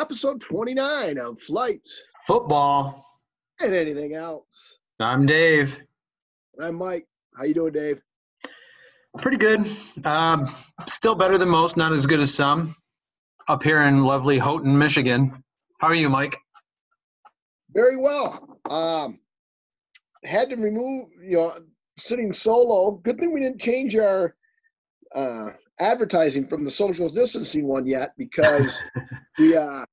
Episode 29 of Flights Football. and Anything Else. I'm Dave. And I'm Mike. How you doing, Dave? Pretty good. Um, still better than most, not as good as some. Up here in lovely Houghton, Michigan. How are you, Mike? Very well. Um, had to remove, you know, sitting solo. Good thing we didn't change our uh, advertising from the social distancing one yet because we uh,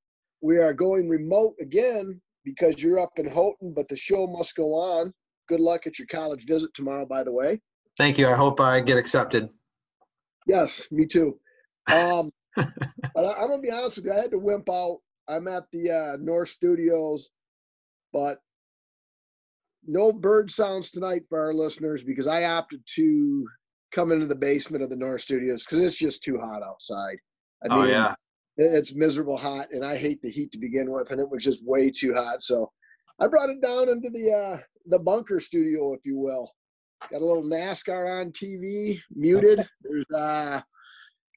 we are going remote again because you're up in Houghton, but the show must go on. Good luck at your college visit tomorrow, by the way. Thank you. I hope I get accepted. Yes, me too. Um, but I, I'm gonna be honest with you. I had to wimp out. I'm at the uh, North Studios, but no bird sounds tonight for our listeners because I opted to come into the basement of the North Studios because it's just too hot outside. I oh, yeah. it's miserable hot, and I hate the heat to begin with, and it was just way too hot. So I brought it down into the uh, the bunker studio, if you will. Got a little NASCAR on TV, muted. There's uh,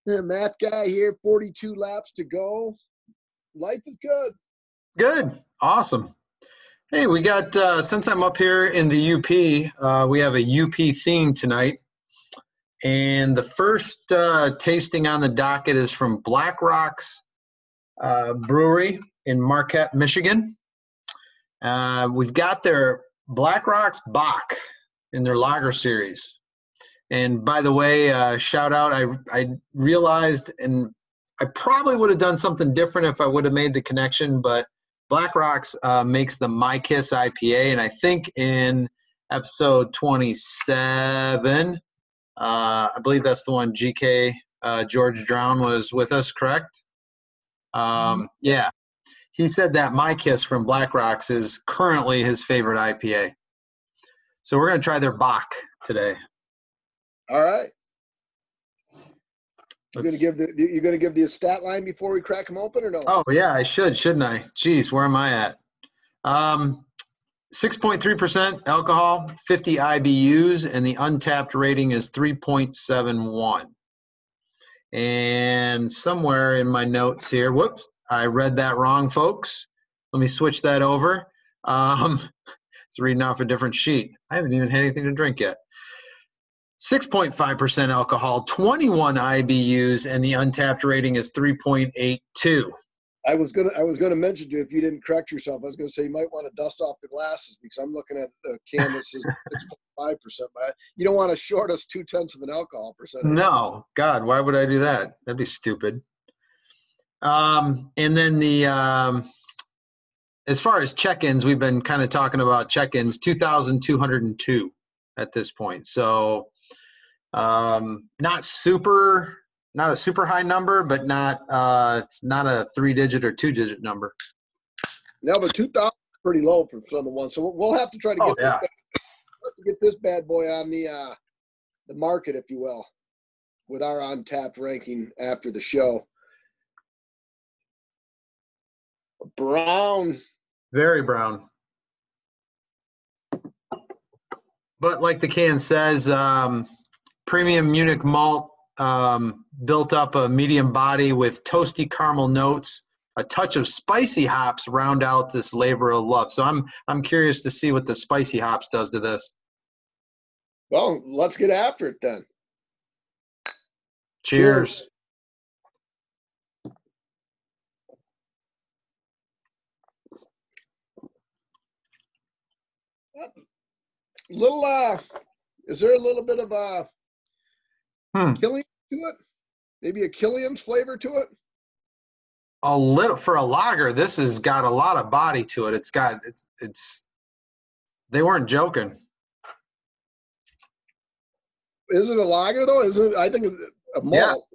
a math guy here, 42 laps to go. Life is good. Good. Awesome. Hey, we got, uh, since I'm up here in the UP, uh, we have a UP theme tonight. And the first uh, tasting on the docket is from Black Rocks uh, Brewery in Marquette, Michigan. Uh, we've got their Black Rocks Bock in their lager series. And by the way, uh, shout out, I, I realized, and I probably would have done something different if I would have made the connection, but Black Rocks uh, makes the My Kiss IPA. And I think in episode 27, uh, I believe that's the one GK uh, George Drown was with us, correct? Um, yeah. He said that My Kiss from Black Rocks is currently his favorite IPA. So we're going to try their Bock today. All right. You're gonna give the you're gonna give the stat line before we crack them open or no? Oh yeah, I should, shouldn't I? Jeez, where am I at? Um, six point three percent alcohol, fifty IBUs, and the Untappd rating is three point seven one. And somewhere in my notes here, whoops, I read that wrong, folks. Let me switch that over. Um, it's reading off a different sheet. I haven't even had anything to drink yet. 6.5% alcohol, 21 IBUs, and the Untappd rating is 3.82. I was gonna I was gonna mention to you if you didn't correct yourself, I was gonna say you might want to dust off the glasses because I'm looking at the can that says six point five percent, you don't want to short us two tenths of an alcohol percentage. No, God, why would I do that? That'd be stupid. Um, and then the um, as far as check-ins, we've been kind of talking about check-ins, two thousand two hundred and two at this point. So um, not super, not a super high number, but not uh, it's not a three-digit or two-digit number. No, but two thousand is pretty low for some of the ones. So we'll- have to try to Oh, get this bad, we'll to get this bad boy on the uh the market, if you will, with our Untappd ranking after the show. Brown Very brown. But like the can says, um, premium Munich malt um, built up a medium body with toasty caramel notes. A touch of spicy hops round out this labor of love. So I'm I'm curious to see what the spicy hops does to this. Well, let's get after it then. Cheers. Little uh is there a little bit of uh Hmm. Killian to it? Maybe a Killian's flavor to it? A little for a lager. This has got a lot of body to it. It's got it's it's. They weren't joking. Is it a lager though? Is it I think a Yeah. malt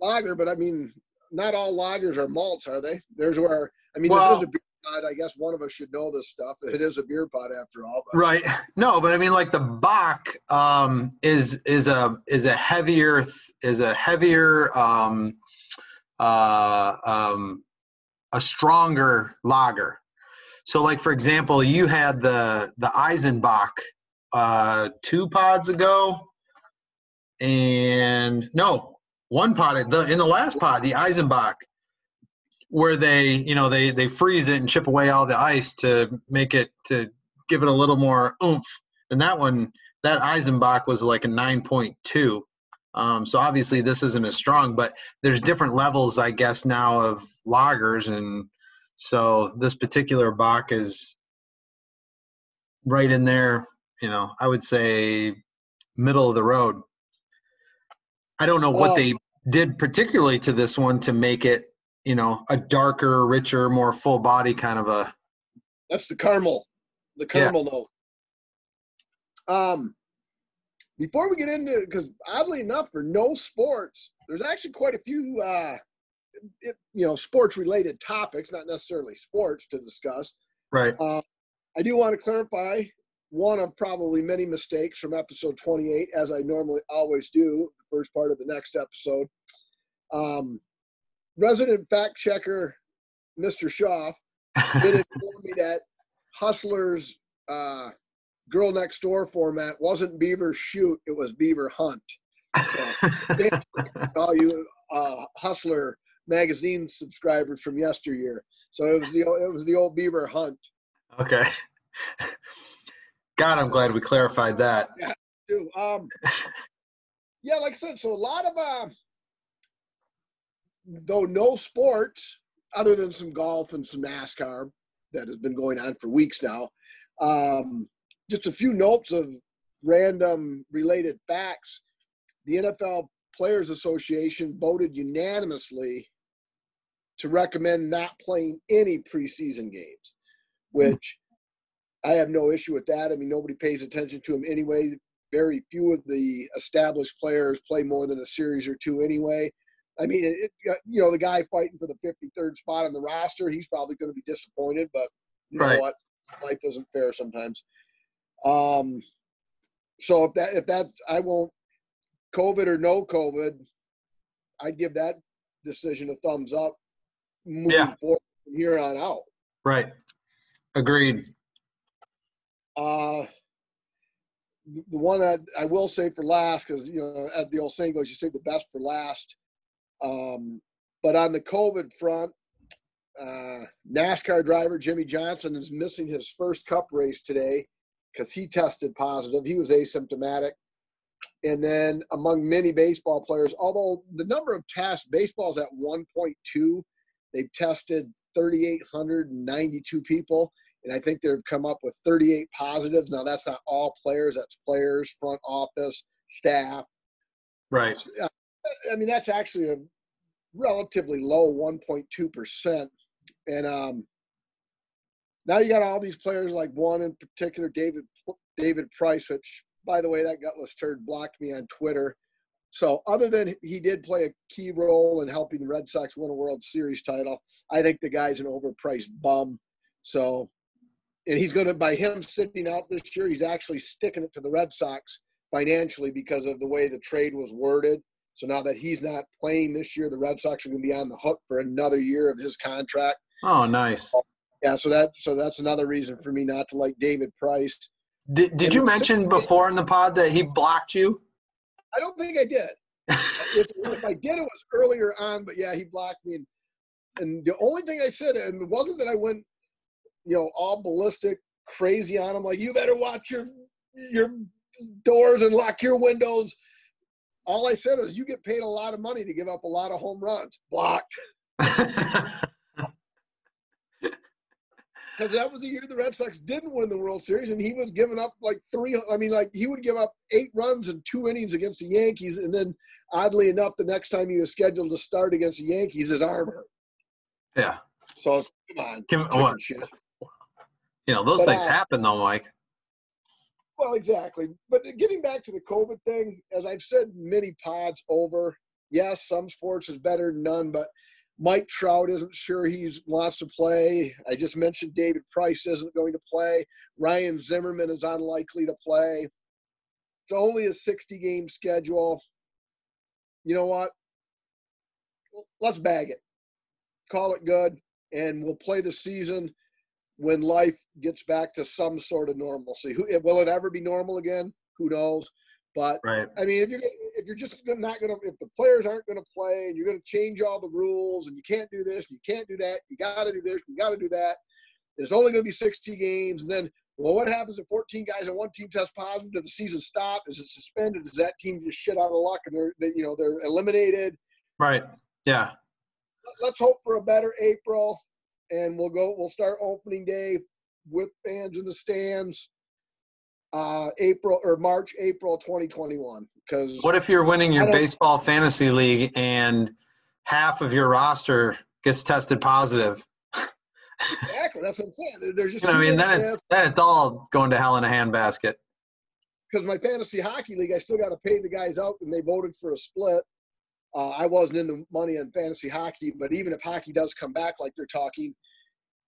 lager, but I mean not all lagers are malts, are they? There's where I mean Well- this is a beer I guess one of us should know this stuff. It is a beer pod after all. But Right. No, but I mean, like the Bock um, is is a is a heavier is a heavier um, uh, um, a stronger lager. So, like for example, you had the the Eisenbach uh, two pods ago, and no one pod in the last pod the Eisenbach where they you know they they freeze it and chip away all the ice to make it to give it a little more oomph. And that one, that Eisenbach was like a 9.2. Um, so obviously this isn't as strong, but there's different levels, I guess, now of loggers, and so this particular Bock is right in there. You know, I would say middle of the road. I don't know what they did particularly to this one to make it, you know, a darker, richer, more full body kind of a. That's the caramel, the Yeah. caramel note. Um, before we get into it, because oddly enough, for no sports, there's actually quite a few, uh, it, you know, sports related topics, not necessarily sports to discuss. Right. Uh, I do want to clarify one of probably many mistakes from episode 28, as I normally always do, the first part of the next episode. Um, resident fact checker, Mr. Schaff, did inform me that Hustler's uh, Girl Next Door format wasn't Beaver Shoot, it was Beaver Hunt. So, all you uh, Hustler magazine subscribers from yesteryear. So it was the it was the old Beaver Hunt. okay. God, I'm glad we clarified that. too. Um, yeah, like I said, so a lot of uh, though no sports other than some golf and some NASCAR that has been going on for weeks now. Um, just a few notes of random related facts. The NFL Players Association voted unanimously to recommend not playing any preseason games, which I have no issue with that. I mean, nobody pays attention to them anyway. Very few of the established players play more than a series or two anyway. I mean, it, you know, the guy fighting for the 53rd spot on the roster, he's probably going to be disappointed, but you know what? Life isn't fair sometimes. Um, so if that, if that, I won't, COVID or no COVID, I'd give that decision a thumbs up moving Yeah. forward from here on out. Right. Agreed. Uh, the the one that I will say for last, because you know, at the old saying goes, you save the best for last. Um, but on the COVID front, uh, NASCAR driver Jimmie Johnson is missing his first Cup race today because he tested positive. He was asymptomatic. And then among many baseball players, although the number of tests, baseball's at 1.2, they've tested 3,892 people and I think they've come up with 38 positives. Now that's not all players; that's players, front office, staff. Right. I mean, that's actually a relatively low 1.2 percent. And um, now you got all these players, like one in particular, David David Price, which, by the way, that gutless turd blocked me on Twitter. So, other than he did play a key role in helping the Red Sox win a World Series title, I think the guy's an overpriced bum. So, and he's going to by him sitting out this year he's actually sticking it to the red sox financially because of the way the trade was worded so now that he's not playing this year the red sox are going to be on the hook for another year of his contract. Oh, nice. yeah so that so that's another reason for me not to like david price. Did, did And you mention before in the pod that he blocked you? i don't think i did. If, if i did it was earlier on but yeah he blocked me. And, and the only thing i said and it wasn't that i went you know all ballistic crazy on him like you better watch your your doors and lock your windows all i said was you get paid a lot of money to give up a lot of home runs blocked because that was the year the red sox didn't win the world series and he was giving up like three i mean like he would give up eight runs in two innings against the yankees and then oddly enough the next time he was scheduled to start against the yankees his arm hurt yeah. so come on Kim- what-. You know, those But, things uh, happen though, Mike. Well, exactly. But getting back to the COVID thing, as I've said many pods over, yes, some sports is better than none, but Mike Trout isn't sure he wants to play. I just mentioned David Price isn't going to play. Ryan Zimmerman is unlikely to play. It's only a 60 game schedule. You know what? Let's bag it. Call it good, and we'll play the season when life gets back to some sort of normalcy. Who will it ever be normal again? Who knows? But Right. I mean, if you're if you're just not going to if the players aren't going to play and you're going to change all the rules and you can't do this, you can't do that, you got to do this, you got to do that. There's only going to be 60 games, and then well, what happens if 14 guys on one team test positive? Does the season stop? Is it suspended? Does that team just shit out of luck and they're they, you know they're eliminated? Right. Yeah. Let's hope for a better April, and we'll go. We'll start opening day with fans in the stands. Uh, April or March, April 2021. Because What if you're winning your baseball fantasy league and half of your roster gets tested positive? exactly that's what I'm saying. There's just You know, I mean, then it's then it's all going to hell in a handbasket. because my fantasy hockey league, I still got to pay the guys out, and they voted for a split. Uh, I wasn't in the money on fantasy hockey, but even if hockey does come back like they're talking,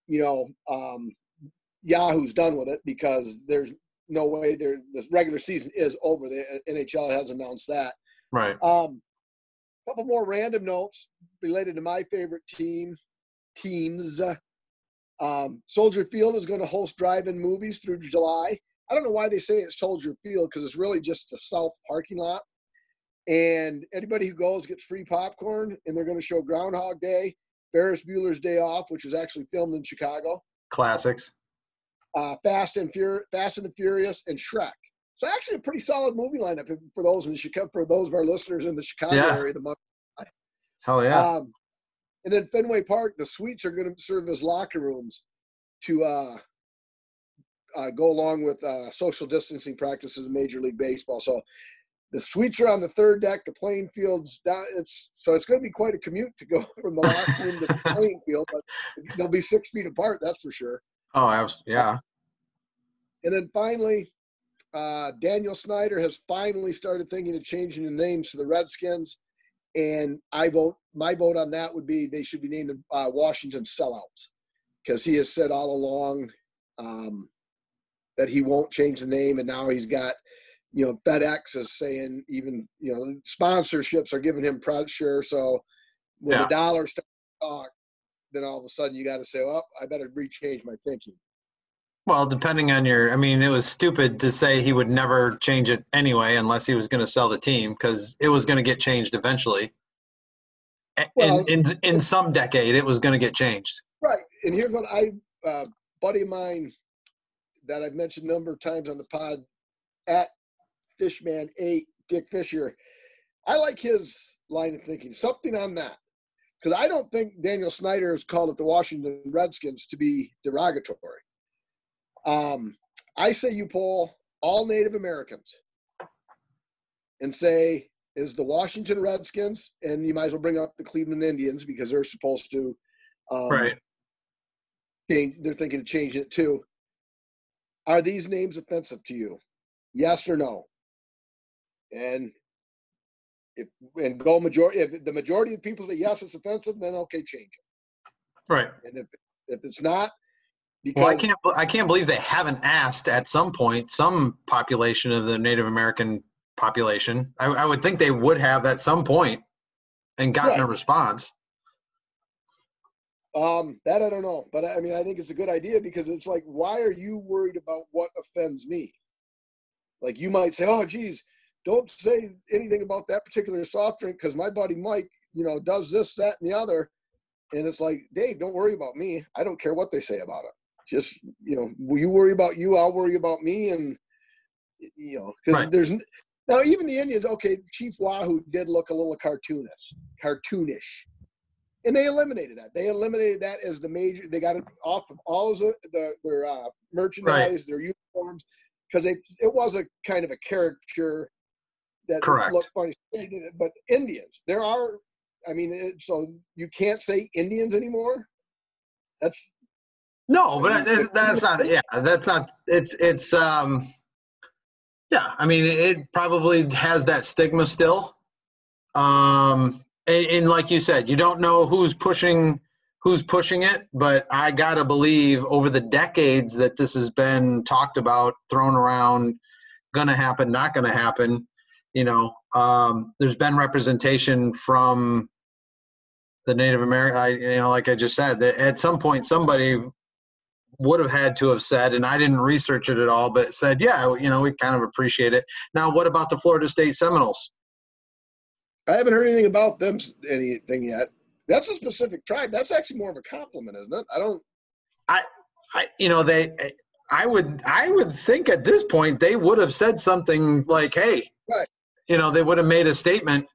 you know, um, Yahoo's done with it because there's no way there. This regular season is over. The NHL has announced that. Right. Um, couple more random notes related to my favorite team, teams. Um, Soldier Field is going to host drive-in movies through July. I don't know why they say it's Soldier Field because it's really just the south parking lot. And anybody who goes gets free popcorn, and they're going to show Groundhog Day, Ferris Bueller's Day Off, which was actually filmed in Chicago, Classics. uh, Fast and Fur- Fast and the Furious, and Shrek. So actually, a pretty solid movie lineup for those in the Chicago for those of our listeners in the Chicago Yeah. area. The month. Hell yeah. Um, and then Fenway Park, the suites are going to serve as locker rooms to uh, uh, go along with uh, social distancing practices in Major League Baseball. So the suites are on the third deck. The playing fields down. It's so it's going to be quite a commute to go from the locker room to the playing field, but they'll be six feet apart. That's for sure. oh, was, yeah. And then finally, uh, Daniel Snyder has finally started thinking of changing the names to the Redskins. And I vote, my vote on that would be they should be named the uh, Washington Sellouts because he has said all along um, that he won't change the name. And now he's got, you know, FedEx is saying even, you know, sponsorships are giving him pressure. So when Yeah. the dollar starts talk, then all of a sudden you got to say, well, I better rechange my thinking. Well, depending on your, I mean, it was stupid to say he would never change it anyway unless he was going to sell the team because it was going to get changed eventually. Well- in, in in some decade, it was going to get changed. Right. And here's what I, uh, buddy of mine that I've mentioned a number of times on the pod at Fishman 8, Dick Fisher, I like his line of thinking, something on that. Because I don't think Daniel Snyder has called it the Washington Redskins to be derogatory. Um, I say you poll all Native Americans and say, is the Washington Redskins, and you might as well bring up the Cleveland Indians because they're supposed to um, Right. change, they're thinking of changing it too. Are these names offensive to you? Yes or no? And if and go majority if the majority of people say yes, it's offensive, then okay, change it. Right. And if if it's not, because Well, I can't. I can't believe they haven't asked at some point some population of the Native American population. I, I would think they would have at some point and gotten a response. um that I don't know, but I I mean I think it's a good idea because it's like why are you worried about what offends me? Like you might say, oh geez, don't say anything about that particular soft drink because my buddy Mike, you know, does this, that, and the other. And it's like, Dave, don't worry about me. I don't care what they say about it. Just, you know, will you worry about you? I'll worry about me. And, you know, because Right. there's now even the Indians, okay, Chief Wahoo did look a little cartoonish, cartoonish. And they eliminated that. They eliminated that as the major. They got it off of all of the, the their uh, merchandise, their uniforms, because it was a kind of a caricature that Correct. looked funny. They did it, But Indians, there are. I mean, so you can't say Indians anymore. That's No, but I mean, that's not. Yeah, that's not. It's it's. um Yeah, I mean, it probably has that stigma still. Um, and, and like you said, you don't know who's pushing who's pushing it, but I gotta believe over the decades that this has been talked about, thrown around, gonna happen, not gonna happen. You know, um, there's been representation from the Native American. I, you know, like I just said, that at some point somebody would have had to have said, and I didn't research it at all, but said, yeah, you know, we kind of appreciate it. Now, what about the Florida State Seminoles? I haven't heard anything about them anything yet. That's a specific tribe. That's actually more of a compliment, isn't it? I don't. I, I, you know, they. I would, I would think at this point they would have said something like, "Hey, right. You know, they would have made a statement."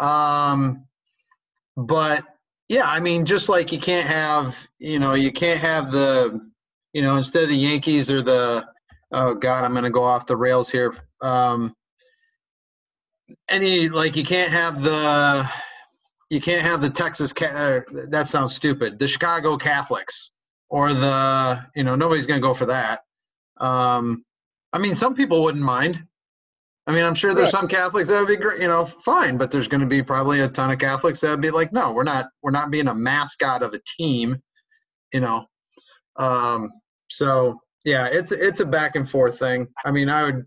Um, but yeah, I mean, just like you can't have, you know, you can't have the, you know, instead of the Yankees or the, oh God, I'm going to go off the rails here. Um, any like you can't have the you can't have the Texas uh, that sounds stupid the Chicago Catholics or the you know nobody's going to go for that um, I mean some people wouldn't mind I mean I'm sure there's right. some Catholics that would be great you know fine but there's going to be probably a ton of Catholics that would be like no we're not we're not being a mascot of a team you know um, so yeah it's it's a back and forth thing I mean I would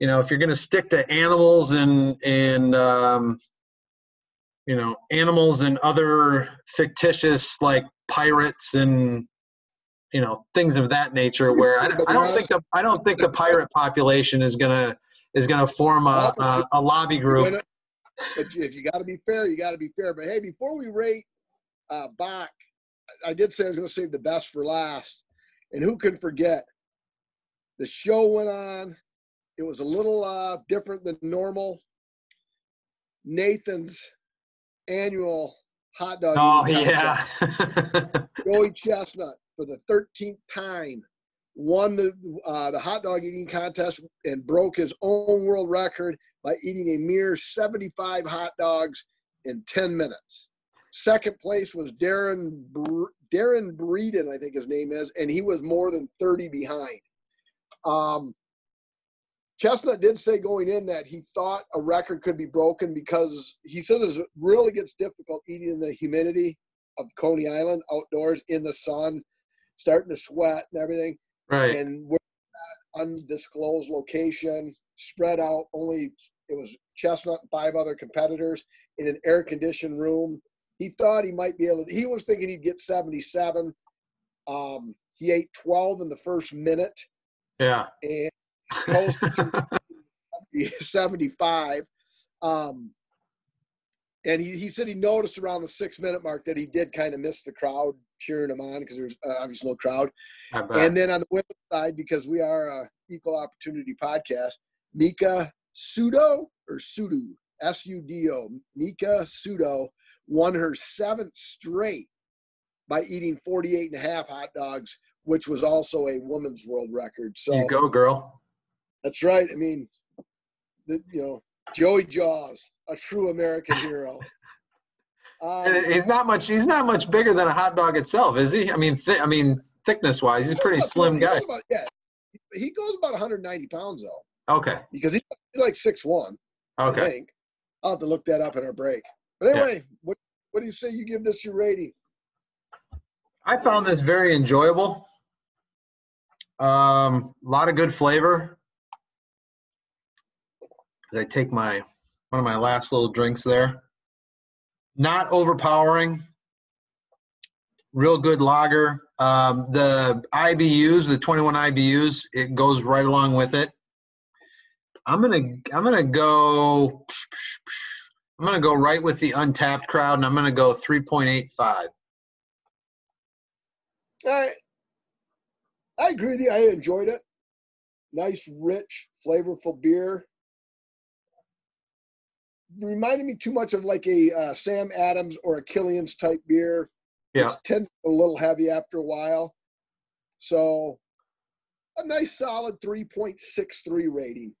you know if you're going to stick to animals and and um, you know animals and other fictitious like pirates and you know things of that nature where i, I don't think the i don't think the pirate population is gonna is gonna form a, a, a lobby group but if you got to be fair you got to be fair but hey before we rate uh Bock i did say i was gonna save the best for last and who can forget the show went on it was a little uh, different than normal. Nathan's annual hot dog. Oh yeah. Joey Chestnut for the 13th time won the uh, the hot dog eating contest and broke his own world record by eating a mere 75 hot dogs in 10 minutes. Second place was Darron Darron Breeden, I think his name is, and he was more than 30 behind. Um, Chestnut did say going in that he thought a record could be broken because he says it really gets difficult eating in the humidity of Coney Island outdoors in the sun, starting to sweat and everything. Right. And we're at undisclosed location, spread out. Only it was Chestnut and five other competitors in an air conditioned room. He thought he might be able to, he was thinking he'd get 77. Um, he ate 12 in the first minute. Yeah. And close to 75. Um, and he, he said he noticed around the six minute mark that he did kind of miss the crowd cheering him on because there's uh, obviously no crowd. And then on the women's side, because we are a equal opportunity podcast, Mika Sudo or Sudo, S U D O, Mika Sudo won her seventh straight by eating 48 and a half hot dogs, which was also a women's world record. So you go, girl. That's right. I mean, the, you know, Joey Jaws, a true American hero. Um, he's not much. He's not much bigger than a hot dog itself, is he? I mean, th- I mean, thickness wise, he's a pretty slim guy. About, yeah, he goes about 190 pounds though. Okay. Because he's like six one. Okay. I think. I'll have to look that up in our break. But anyway, yeah. what what do you say you give this your rating? I found this very enjoyable. Um, a lot of good flavor as I take my one of my last little drinks there. Not overpowering. Real good lager. Um, the IBUs, the 21 IBUs, it goes right along with it. I'm gonna I'm gonna go I'm gonna go right with the Untappd crowd, and I'm gonna go 3.85. I I agree with you. I enjoyed it. Nice, rich, flavorful beer reminded me too much of like a uh, Sam Adams or a Killian's type beer. Yeah, it's tend a little heavy after a while. So a nice solid 3.63 rating.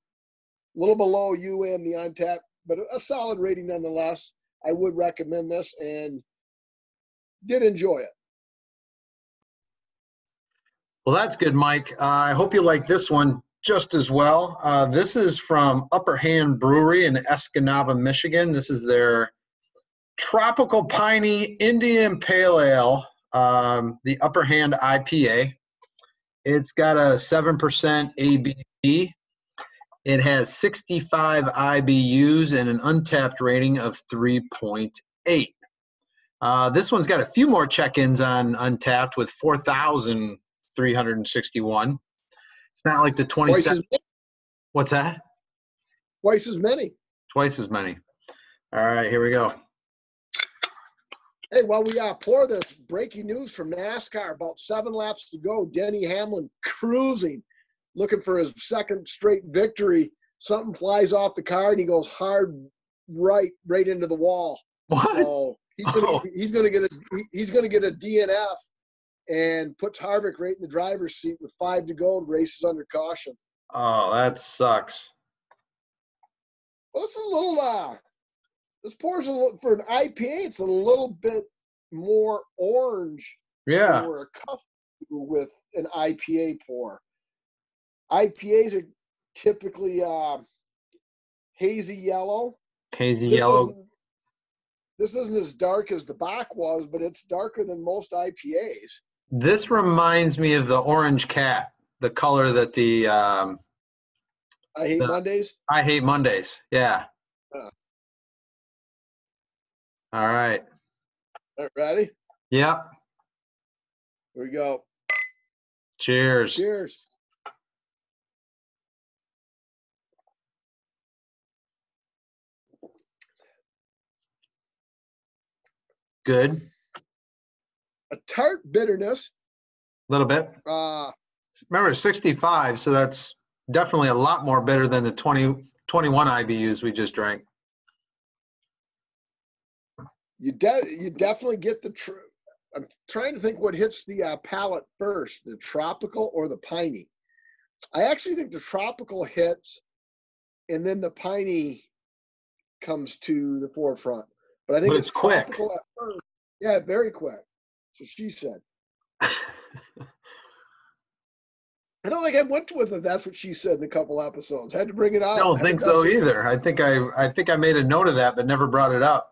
A little below you and the Untappd, but a solid rating nonetheless. I would recommend this and did enjoy it. Well, that's good, Mike. Uh, I hope you like this one just as well. Uh, this is from Upper Hand Brewery in Escanaba, Michigan. This is their Tropical Piney Indian Pale Ale, um, the Upper Hand IPA. It's got a 7% ABV. It has 65 IBUs and an Untappd rating of 3.8. Uh, this one's got a few more check ins on Untappd with 4,000 361. It's not like the Twice 27. What's that? twice as many. Twice as many. All right, here we go. Hey, while we uh, pour this, breaking news from NASCAR about seven laps to go. Denny Hamlin cruising, looking for his second straight victory. Something flies off the car and he goes hard right, right into the wall. What? So he's gonna, Oh. he's gonna get a he's gonna get a DNF and puts Harvick right in the driver's seat with five to go. The race is under caution. Oh, that sucks. Well, it's a little uh this pours a little for an IPA, it's a little bit more orange Yeah. than we're accustomed to with an IPA pour. IPAs are typically uh, hazy yellow. Hazy This yellow. isn't- This isn't as dark as the back was, but it's darker than most IPAs. This reminds me of the orange cat, the color that the um, I hate Yeah. Mondays. I hate Mondays. Yeah. All right. All right, ready? Yep. Here we go. Cheers. Cheers. Good. A tart bitterness. A little bit. Uh, Remember, 65, so that's definitely a lot more bitter than the 20, 21 IBUs we just drank. you de- you definitely get the. Tr- I'm trying to think what hits the uh, palate first, the tropical or the piney. I actually think the tropical hits, and then the piney comes to the forefront. But I think But it's, it's quick. first. Yeah, very quick. So she said. I don't think I went with it. That's what she said in a couple episodes. I had to bring it up. I don't think so either. I think I I think I made a note of that, but never brought it up.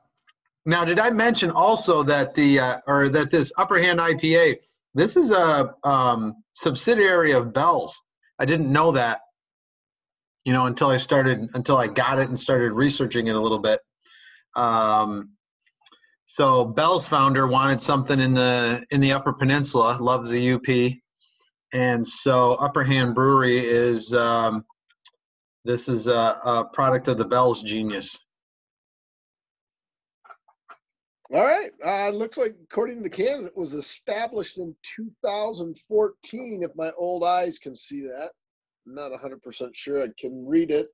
Now, did I mention also that the uh, or that this Upper Hand IPA this is a um, subsidiary of Bell's? I didn't know that, you know, until I started until I got it and started researching it a little bit. Um, so Bell's founder wanted something in the in the Upper Peninsula, loves the UP, and so Upper Hand Brewery is. Um, this is a, a product of the Bell's genius. All right. Uh, looks like, according to the can, it was established in 2014. If my old eyes can see that, I'm not 100% sure. I can read it.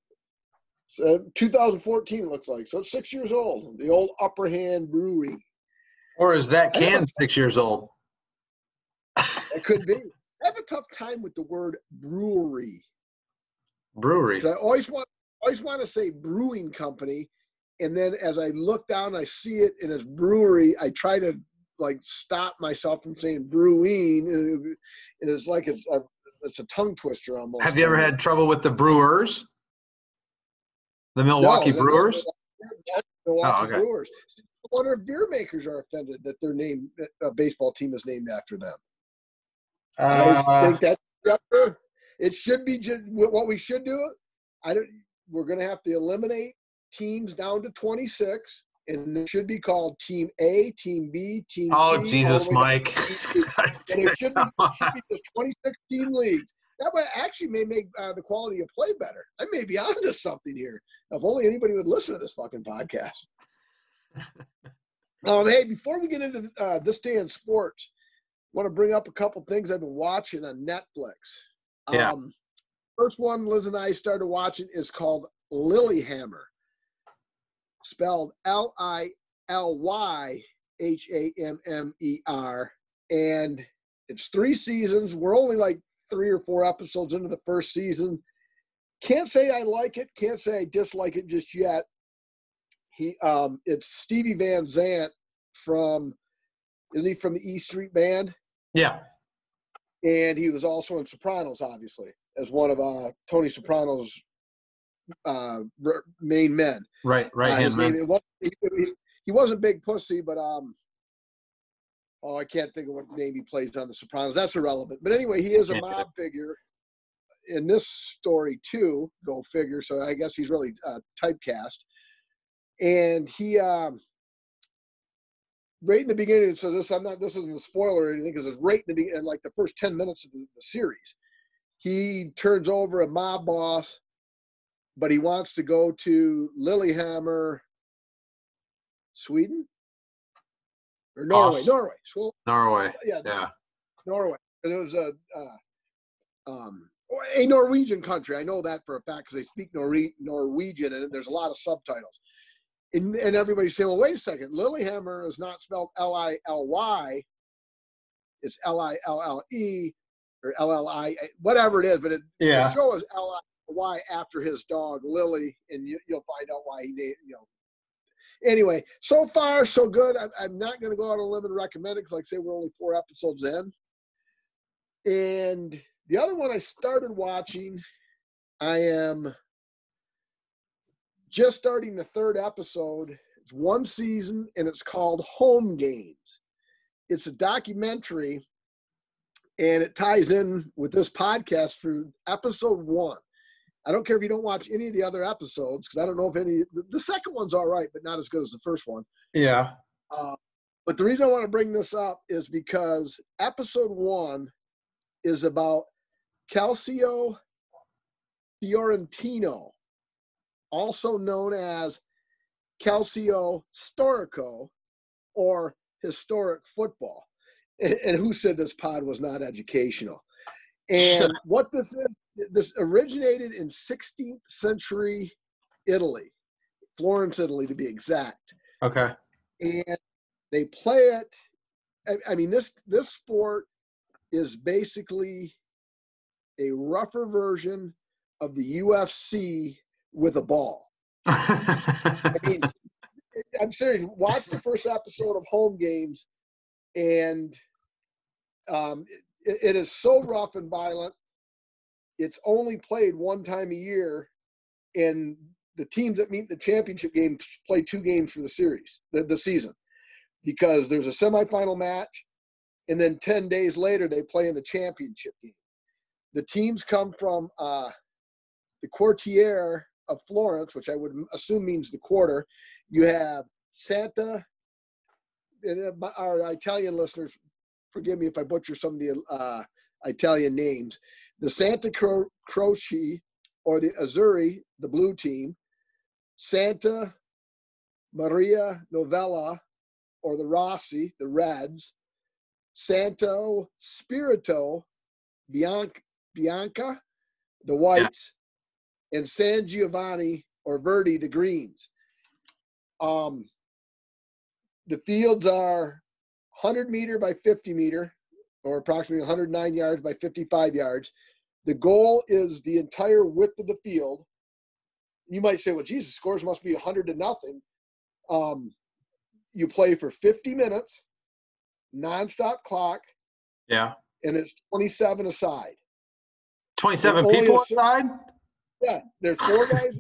So 2014 it looks like. So it's six years old. The old Upper Hand Brewery. Or is that can six years old? It could be. I have a tough time with the word brewery Brewery. I always want, always want to say brewing company, and then as I look down, I see it in its brewery. I try to like stop myself from saying brewing, and, and it's like it's a, it's a tongue twister almost. Have you ever had trouble with the Brewers? The Milwaukee that- Brewers? that's Milwaukee Oh, okay. Brewers. I wonder if beer makers are offended that their name, a baseball team is named after them. I Uh, think that it should be just what we should do. I don't. We're going to have to eliminate teams down to 26, and it should be called Team A, Team B, Team oh, C. Jesus, the way down Mike. to Team C. And there should be, should be just 26 team leagues. That way, actually, may make uh, the quality of play better. I may be onto something here. If only anybody would listen to this fucking podcast. um, hey, before we get into uh, this day in sports, want to bring up a couple things I've been watching on Netflix. Yeah. Um, first one Liz and I started watching is called Lilyhammer, spelled L I L Y H A M M E R, and it's three seasons. We're only like three or four episodes into the first season. Can't say I like it. Can't say I dislike it just yet. He, um, it's Stevie Van Zandt from, isn't he from the E Street Band? yeah. and he was also in Sopranos, obviously, as one of uh, Tony Soprano's uh, r- main men. Right, right Uh, hand his man. name, he, he- he wasn't Big Pussy, but um, oh, I can't think of what name he plays on The Sopranos. That's irrelevant. But anyway, he is a Can't do it. mob figure in this story too. Go figure. So I guess he's really uh, typecast, and he um, right in the beginning. So this I'm not this isn't a spoiler or anything because it's right in the beginning, like the first ten minutes of the, the series. He turns over a mob boss, but he wants to go to Lillehammer, Sweden or Norway. Norway. Norway. yeah, Yeah. Norway. And It was a uh, um, a Norwegian country. I know that for a fact because they speak Norwe- Norwegian and there's a lot of subtitles. And, and everybody's saying, well, wait a second. Lillehammer is not spelled L I L Y. It's L I L L E or L L I, whatever it is. But it, Yeah. the show is L I Y after his dog, Lily. And you, you'll find out why he named, you know. Anyway, so far, so good. I'm, I'm not going to go out on a limb and recommend it because, like I say, we're only four episodes in. And the other one I started watching, I am just starting the third episode. It's one season and it's called Home Games. It's a documentary and it ties in with this podcast for episode one. I don't care if you don't watch any of the other episodes because I don't know if any, the, the second one's all right, but not as good as the first one. Yeah. Uh, but the reason I want to bring this up is because episode one is about Calcio Fiorentino, also known as Calcio Storico or historic football. And, and who said this pod was not educational? And what this is, this originated in 16th century Italy, Florence, Italy, to be exact Okay. and they play it. I, I mean, this this sport is basically a rougher version of the UFC with a ball. I mean, I'm serious. Watch the first episode of Home Games, and um, it, it is so rough and violent. It's only played one time a year, and the teams that meet the championship game play two games for the series, the, the season, because there's a semifinal match, and then 10 days later they play in the championship game. The teams come from uh, the Quartiere of Florence, which I would assume means the quarter. You have Santa, and uh, our Italian listeners, forgive me if I butcher some of the uh, Italian names. The Santa Cro- Croce or the Azzurri, the blue team, Santa Maria Novella or the Rossi, the Reds, Santo Spirito Bianca, Bianca the Whites, and San Giovanni or Verdi, the Greens. Um, the fields are 100 meter by 50 meter, or approximately 109 yards by 55 yards. The goal is the entire width of the field. You might say, well, Jesus, scores must be 100 to nothing. Um, you play for 50 minutes, nonstop clock, Yeah. and it's 27 aside. 27 Only people a inside? Yeah, there's four guys,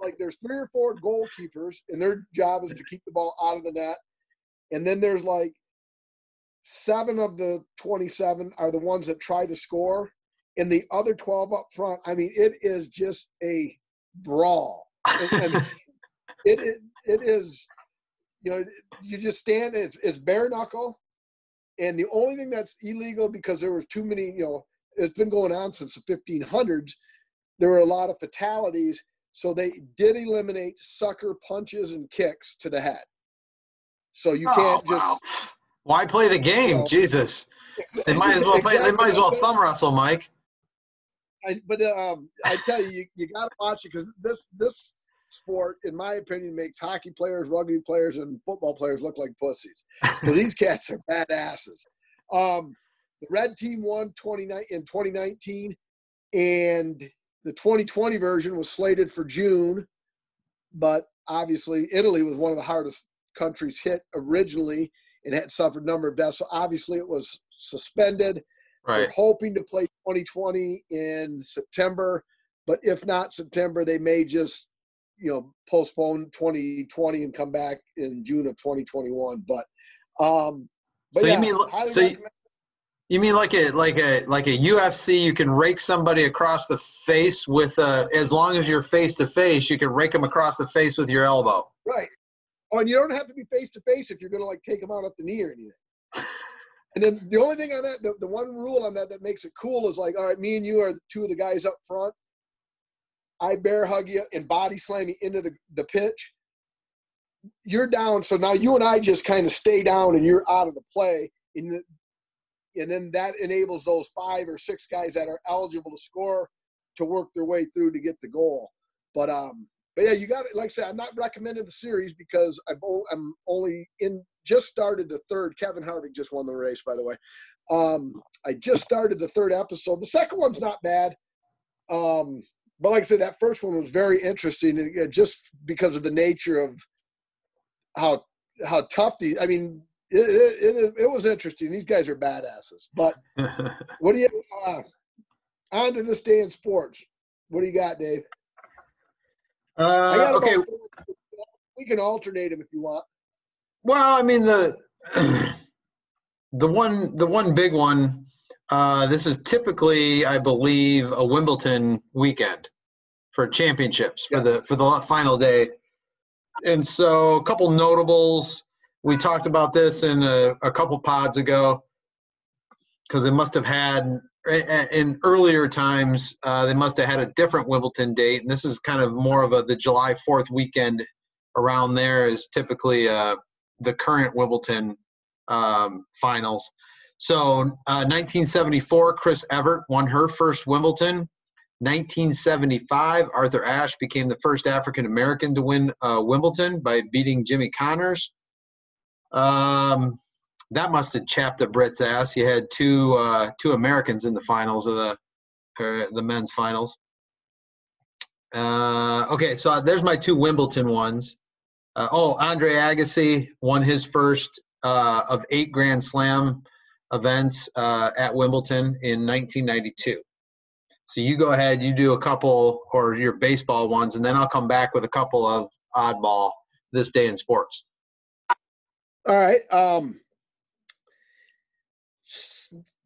like there's three or four goalkeepers, and their job is to keep the ball out of the net. And then there's like seven of the 27 are the ones that try to score, and the other 12 up front. I mean, it is just a brawl. And, and it, it it is, you know, you just stand. It's it's bare knuckle, and the only thing that's illegal because there was too many. You know, it's been going on since the 1500s. There were a lot of fatalities, so they did eliminate sucker punches and kicks to the head. So you Oh, can't just. Why play the game? Well, Jesus. They might as well play. They might as well thumb wrestle, Mike. I, but um, I tell you, you, you got to watch it because this this sport, in my opinion, makes hockey players, rugby players, and football players look like pussies. Because these cats are badasses. Um, the red team won 29 in 2019, and the 2020 version was slated for June, but obviously Italy was one of the hardest countries hit originally and had suffered a number of deaths. So obviously it was suspended. Right. We're hoping to play 2020 in September, but if not September, they may just, you know, postpone 2020 and come back in June of 2021. But, um, but So you mean- so you- You mean like a like a like a UFC? You can rake somebody across the face with a, as long as you're face to face, you can rake them across the face with your elbow. right? Oh, and you don't have to be face to face if you're going to like take them out at the knee or anything. And then the only thing on that, the, the one rule on that that makes it cool is like, all right, me and you are the two of the guys up front. I bear hug you and body slam you into the, the pitch. You're down, so now you and I just kind of stay down and you're out of the play. And, the, and then that enables those five or six guys that are eligible to score to work their way through to get the goal. But um, but yeah, you got it. Like I said, I'm not recommending the series because I'm, I'm only in just started the third. Kevin Harvick just won the race, by the way. Um, I just started the third episode. The second one's not bad. Um, but like I said, that first one was very interesting, just because of the nature of how how tough these. I mean, it it, it, it was interesting. These guys are badasses. But what do you uh, on to this day in sports? What do you got, Dave? Uh, okay. We can alternate them if you want. Well, I mean the the one the one big one. Uh, this is typically, I believe, a Wimbledon weekend for championships for the for the final day. And so, a couple notables. We talked about this in a, a couple pods ago because it must have had in earlier times, uh, they must have had a different Wimbledon date, and this is kind of more of a the July Fourth weekend. Around there is typically uh, the current Wimbledon um, finals. So, uh, 1974, Chris Evert won her first Wimbledon. 1975, Arthur Ashe became the first African American to win uh, Wimbledon by beating Jimmy Connors. Um, that must have chapped the Brits' ass. You had two uh, two Americans in the finals of the the men's finals. Uh, okay, so there's my two Wimbledon ones. Uh, oh, Andre Agassi won his first uh, of eight Grand Slam events uh, at Wimbledon in 1992. So you go ahead, you do a couple or your baseball ones, and then I'll come back with a couple of oddball this day in sports. All right. Um,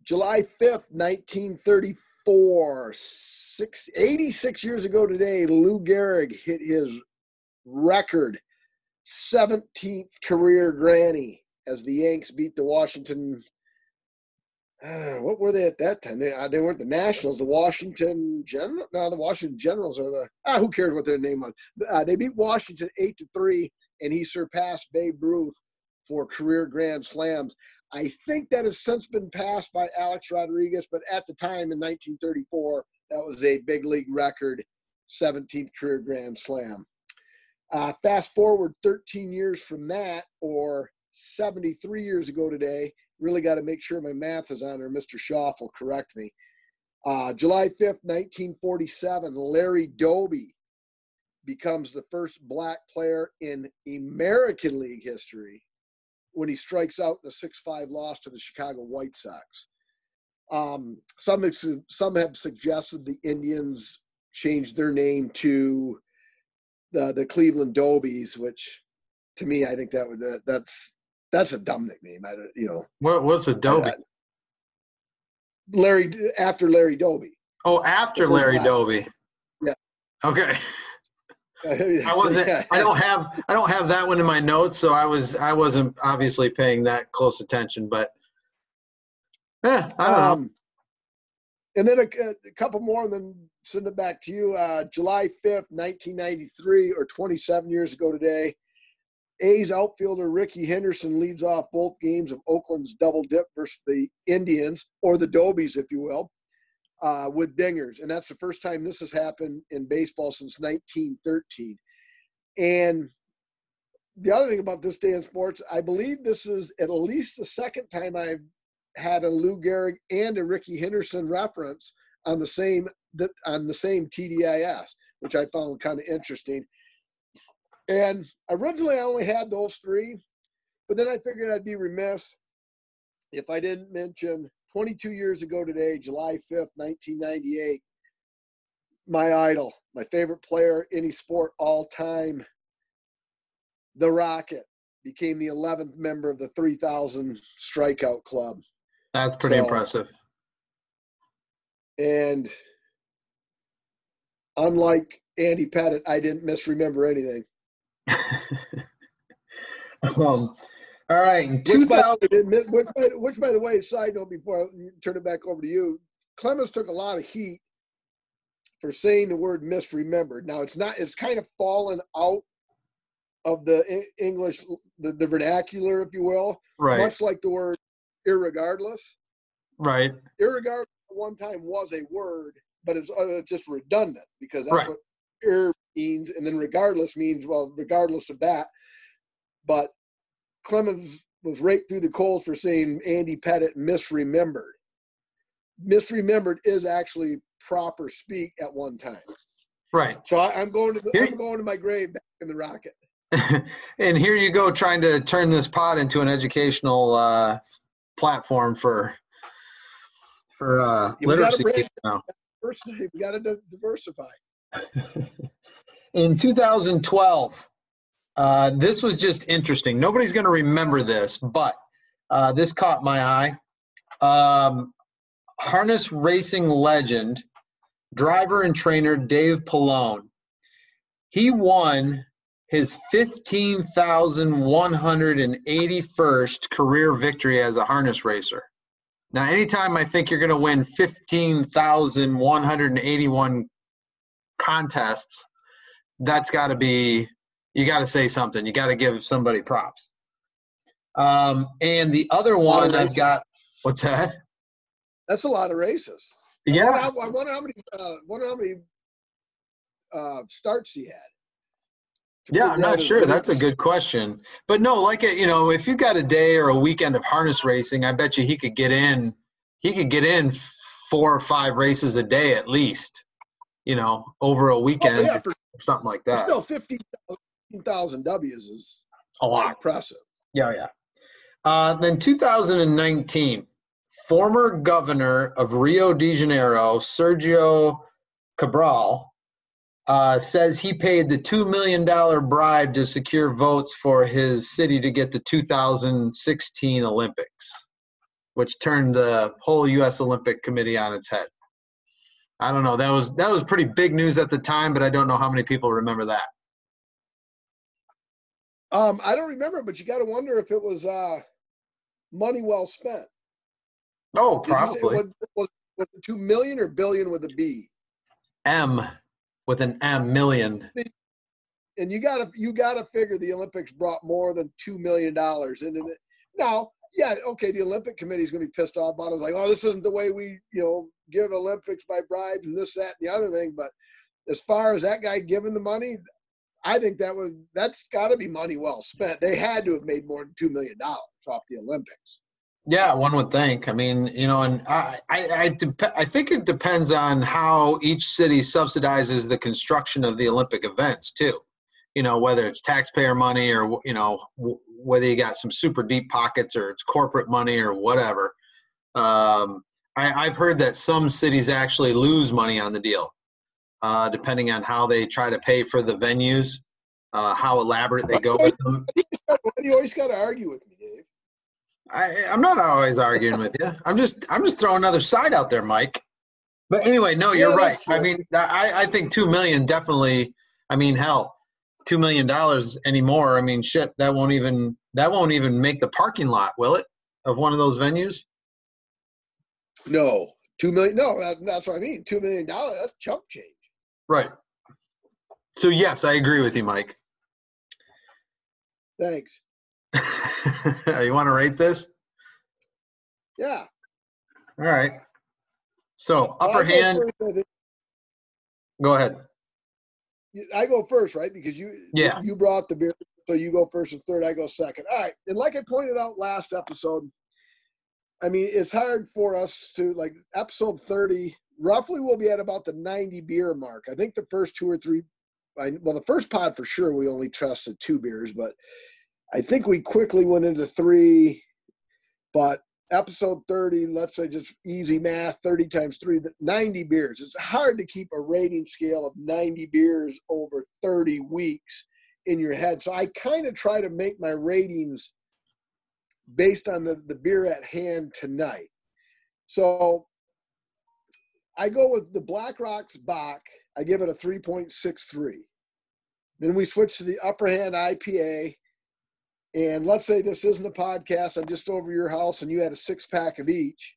July 5th, 1934, six, 86 years ago today, Lou Gehrig hit his record 17th career granny as the Yanks beat the Washington. Uh, what were they at that time? They, uh, they weren't the Nationals, the Washington General. No, the Washington Generals are the. Ah, who cares what their name was? Uh, they beat Washington eight to three, and he surpassed Babe Ruth for career grand slams. I think that has since been passed by Alex Rodriguez, but at the time in 1934, that was a big league record, 17th career grand slam. Uh, fast forward 13 years from that, or 73 years ago today, really got to make sure my math is on, or Mr. Schaff will correct me. Uh, July 5th, 1947, Larry Doby becomes the first black player in American League history when he strikes out in a 6-5 loss to the Chicago White Sox. Um, some some have suggested the Indians change their name to the the Cleveland Dobies, which to me I think that would uh, that's that's a dumb nickname. I you know what was a Dobie? Larry after Larry Doby. Oh, after Larry Doby. Yeah. Okay. I wasn't. I don't have. I don't have that one in my notes, so I was. I wasn't obviously paying that close attention. But, yeah, I don't um, know. And then a, a, couple more, and then send it back to you. Uh, July fifth, nineteen ninety three, or twenty seven years ago today. A's outfielder Rickey Henderson leads off both games of Oakland's double dip versus the Indians, or the Dobies, if you will uh, with dingers. And that's the first time this has happened in baseball since 1913. And the other thing about this day in sports, I believe this is at least the second time I've had a Lou Gehrig and a Rickey Henderson reference on the same on the same TDIS, which I found kind of interesting. And originally I only had those three, but then I figured I'd be remiss if I didn't mention 22 years ago today, July 5th, 1998, my idol, my favorite player, any sport all time, the Rocket, became the 11th member of the 3,000 strikeout club. That's pretty so, impressive. And unlike Andy Pettitte, I didn't misremember anything. um, all right. Which by, 2000, which, by, which, by the way, side note before I turn it back over to you, Clemens took a lot of heat for saying the word misremembered. Now it's not. It's kind of fallen out of the English, the, the vernacular, if you will. right, Much like the word irregardless. right, Irregardless at one time was a word, but it's uh, just redundant because that's Right. what ir means, and then regardless means well, regardless of that. But Clemens was right through the coals for saying Andy Pettitte misremembered. Misremembered is actually proper speak at one time. right. So I, I'm going to the, I'm going to my grave back in the rocket. and here you go trying to turn this pod into an educational uh, platform for for uh, Yeah, literacy. now. First, we got to diversify. In 2012, uh, this was just interesting. Nobody's going to remember this, but uh, this caught my eye. Um, harness racing legend, driver and trainer Dave Palone. He won his 15,181st career victory as a harness racer. Now, anytime I think you're going to win 15,181 contests, that's got to be, you got to say something. You got to give somebody props. Um, and the other one I've got, what's that? That's a lot of races. I wonder Yeah. I wonder how many. Uh, wonder how many uh, starts he had. Yeah, I'm not sure. That's a good question. But no, like it, you know, if you got a day or a weekend of harness racing, I bet you he could get in. He could get in four or five races a day at least. You know, over a Oh, weekend, yeah, for something like that. still 15,000 W's is a lot. impressive. Yeah, yeah. Uh, then 2019, former governor of Rio de Janeiro, Sergio Cabral, uh, says he paid the $2 million bribe to secure votes for his city to get the 2016 Olympics, which turned the whole U.S. Olympic Committee on its head. I don't know. That was that was pretty big news at the time, but I don't know how many people remember that. Um, I don't remember, but you got to wonder if it was uh, money well spent. Oh, Did say- probably was, was, was it two million or billion with a B? M with an M million. And you gotta you gotta figure the Olympics brought more than two million dollars into it. Now, yeah, okay, the Olympic committee is gonna be pissed off about it. It's like, oh, this isn't the way we, you know, give Olympics by bribes and this, that, and the other thing. But as far as that guy giving the money, I think that was that's got to be money well spent. They had to have made more than two million dollars off the Olympics. Yeah, one would think. I mean, you know, and I, I, I, dep- I think it depends on how each city subsidizes the construction of the Olympic events too. You know, whether it's taxpayer money or you know whether you got some super deep pockets or it's corporate money or whatever. Um, I, I've heard that some cities actually lose money on the deal, uh, depending on how they try to pay for the venues, uh, how elaborate they go with them. You always got to argue with me, Dave. I, I'm not always arguing with you. I'm just I'm just throwing another side out there, Mike. But anyway, no, you're Yeah, right. I mean, I, I think two million definitely. I mean, hell, two million dollars anymore. I mean, shit, that won't even that won't even make the parking lot, will it? Of one of those venues? No, two million. No, that, that's what I mean. Two million dollars. That's chump change. Right. So yes, I agree with you, Mike. Thanks. you want to rate this? Yeah. All right. So upper go hand. first, I think. Go ahead. I go first, right? Because you Yeah. you brought the beer, so you go first and third. I go second. All right. And like I pointed out last episode, I mean it's hard for us to like episode thirty. Roughly, we'll be at about the ninety beer mark. I think the first two or three. Well, the first pod for sure we only trusted two beers, but I think we quickly went into three. But episode 30, let's say just easy math, 30 times three, 90 beers. It's hard to keep a rating scale of 90 beers over 30 weeks in your head. So I kind of try to make my ratings based on the, the beer at hand tonight. So I go with the Black Rocks Bock. I give it a 3.63. Then we switch to the Upper Hand IPA. and let's say this isn't a podcast, I'm just over your house and you had a six pack of each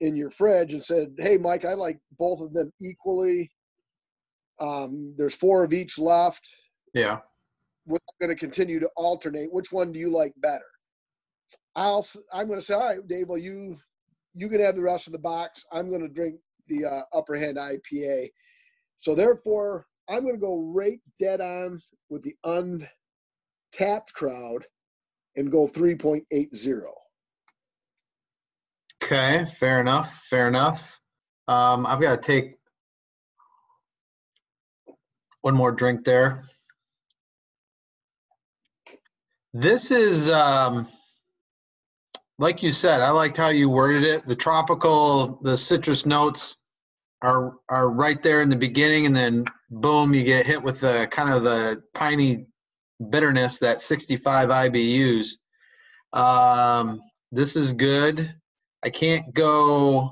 in your fridge and said, Hey, Mike, I like both of them equally. Um, there's four of each left. Yeah. We're going to continue to alternate. Which one do you like better? I'll, I'm going to say, all right, Dave, well, you, you can have the rest of the box. I'm going to drink the uh, upper hand IPA. So therefore, I'm going to go right dead on with the Untappd crowd and go 3.80. Okay, fair enough. Fair enough. Um, I've got to take one more drink there. This is, um, like you said, I liked how you worded it. The tropical, the citrus notes are are right there in the beginning, and then boom, you get hit with the kind of the piney bitterness that 65 IBUs. Um, this is good. I can't go.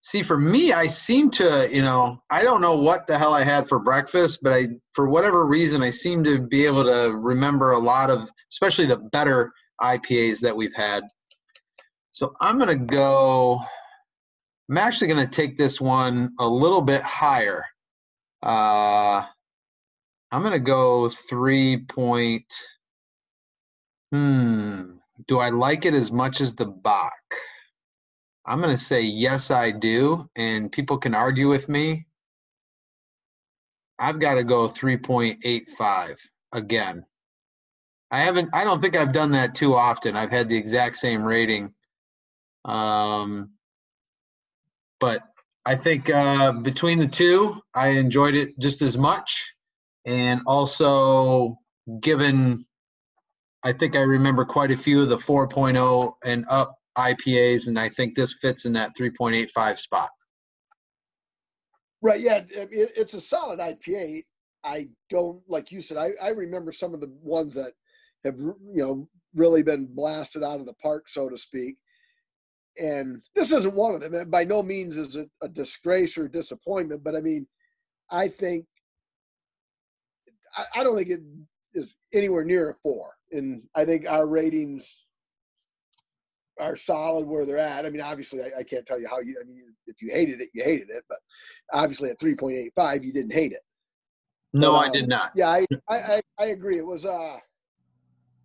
See, for me, I seem to, you know, I don't know what the hell I had for breakfast, but I, for whatever reason, I seem to be able to remember a lot of, especially the better IPAs that we've had. So I'm going to go, I'm actually going to take this one a little bit higher. Uh, I'm going to go three point. Hmm. Do I like it as much as the Bock? I'm going to say yes, I do. And people can argue with me. I've got to go 3.85 again. I haven't, I don't think I've done that too often. I've had the exact same rating. Um, but I think uh, between the two, I enjoyed it just as much. And also, given, I think I remember quite a few of the 4.0 and up IPAs, and I think this fits in that 3.85 spot. Right. Yeah. It's a solid IPA. I don't, like you said, I, I remember some of the ones that have, you know, really been blasted out of the park, so to speak. And this isn't one of them. And by no means is it a disgrace or disappointment, but I mean, I think, I, I don't think it is anywhere near a four. And I think our ratings are solid where they're at. I mean, obviously, I, I, can't tell you how you. I mean, if you hated it, you hated it. But obviously, at three point eight five, you didn't hate it. No, but, um, I did not. Yeah, I, I I agree. It was uh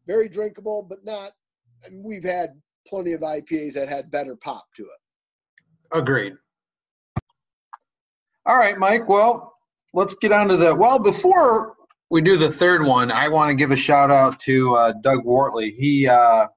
very drinkable, but not. I mean, we've had plenty of IPAs that had better pop to it. Agreed. All right, Mike. Well, let's get on to the. Well, before we do the third one, I want to give a shout out to uh, Doug Wortley. He uh,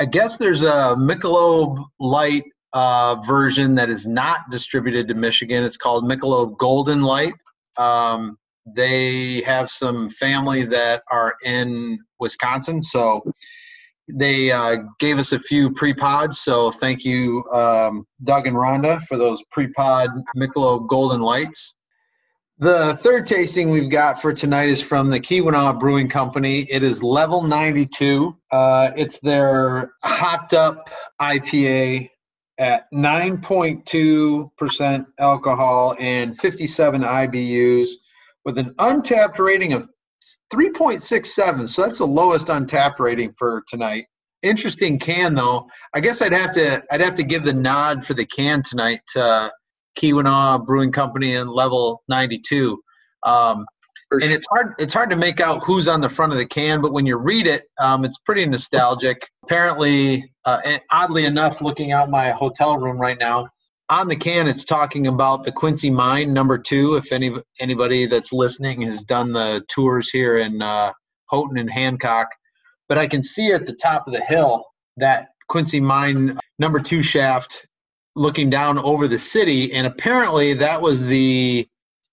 I guess there's a Michelob Light uh, version that is not distributed to Michigan. It's called Michelob Golden Light. Um, they have some family that are in Wisconsin, so they uh, gave us a few pre-pods. So thank you, um, Doug and Rhonda, for those pre-pod Michelob Golden Lights. The third tasting we've got for tonight is from the Keweenaw Brewing Company. It is level 92. Uh, it's their hopped up IPA at 9.2% alcohol and 57 IBUs with an Untappd rating of 3.67. So that's the lowest Untappd rating for tonight. Interesting can though. I guess I'd have to I'd have to give the nod for the can tonight to Keweenaw Brewing Company in level 92. Um, and it's hard it's hard to make out who's on the front of the can, but when you read it, um, it's pretty nostalgic. Apparently, uh, and oddly enough, looking out my hotel room right now, on the can it's talking about the Quincy Mine number two. If any anybody that's listening has done the tours here in uh, Houghton and Hancock, but I can see at the top of the hill that Quincy Mine number two shaft looking down over the city, and apparently that was the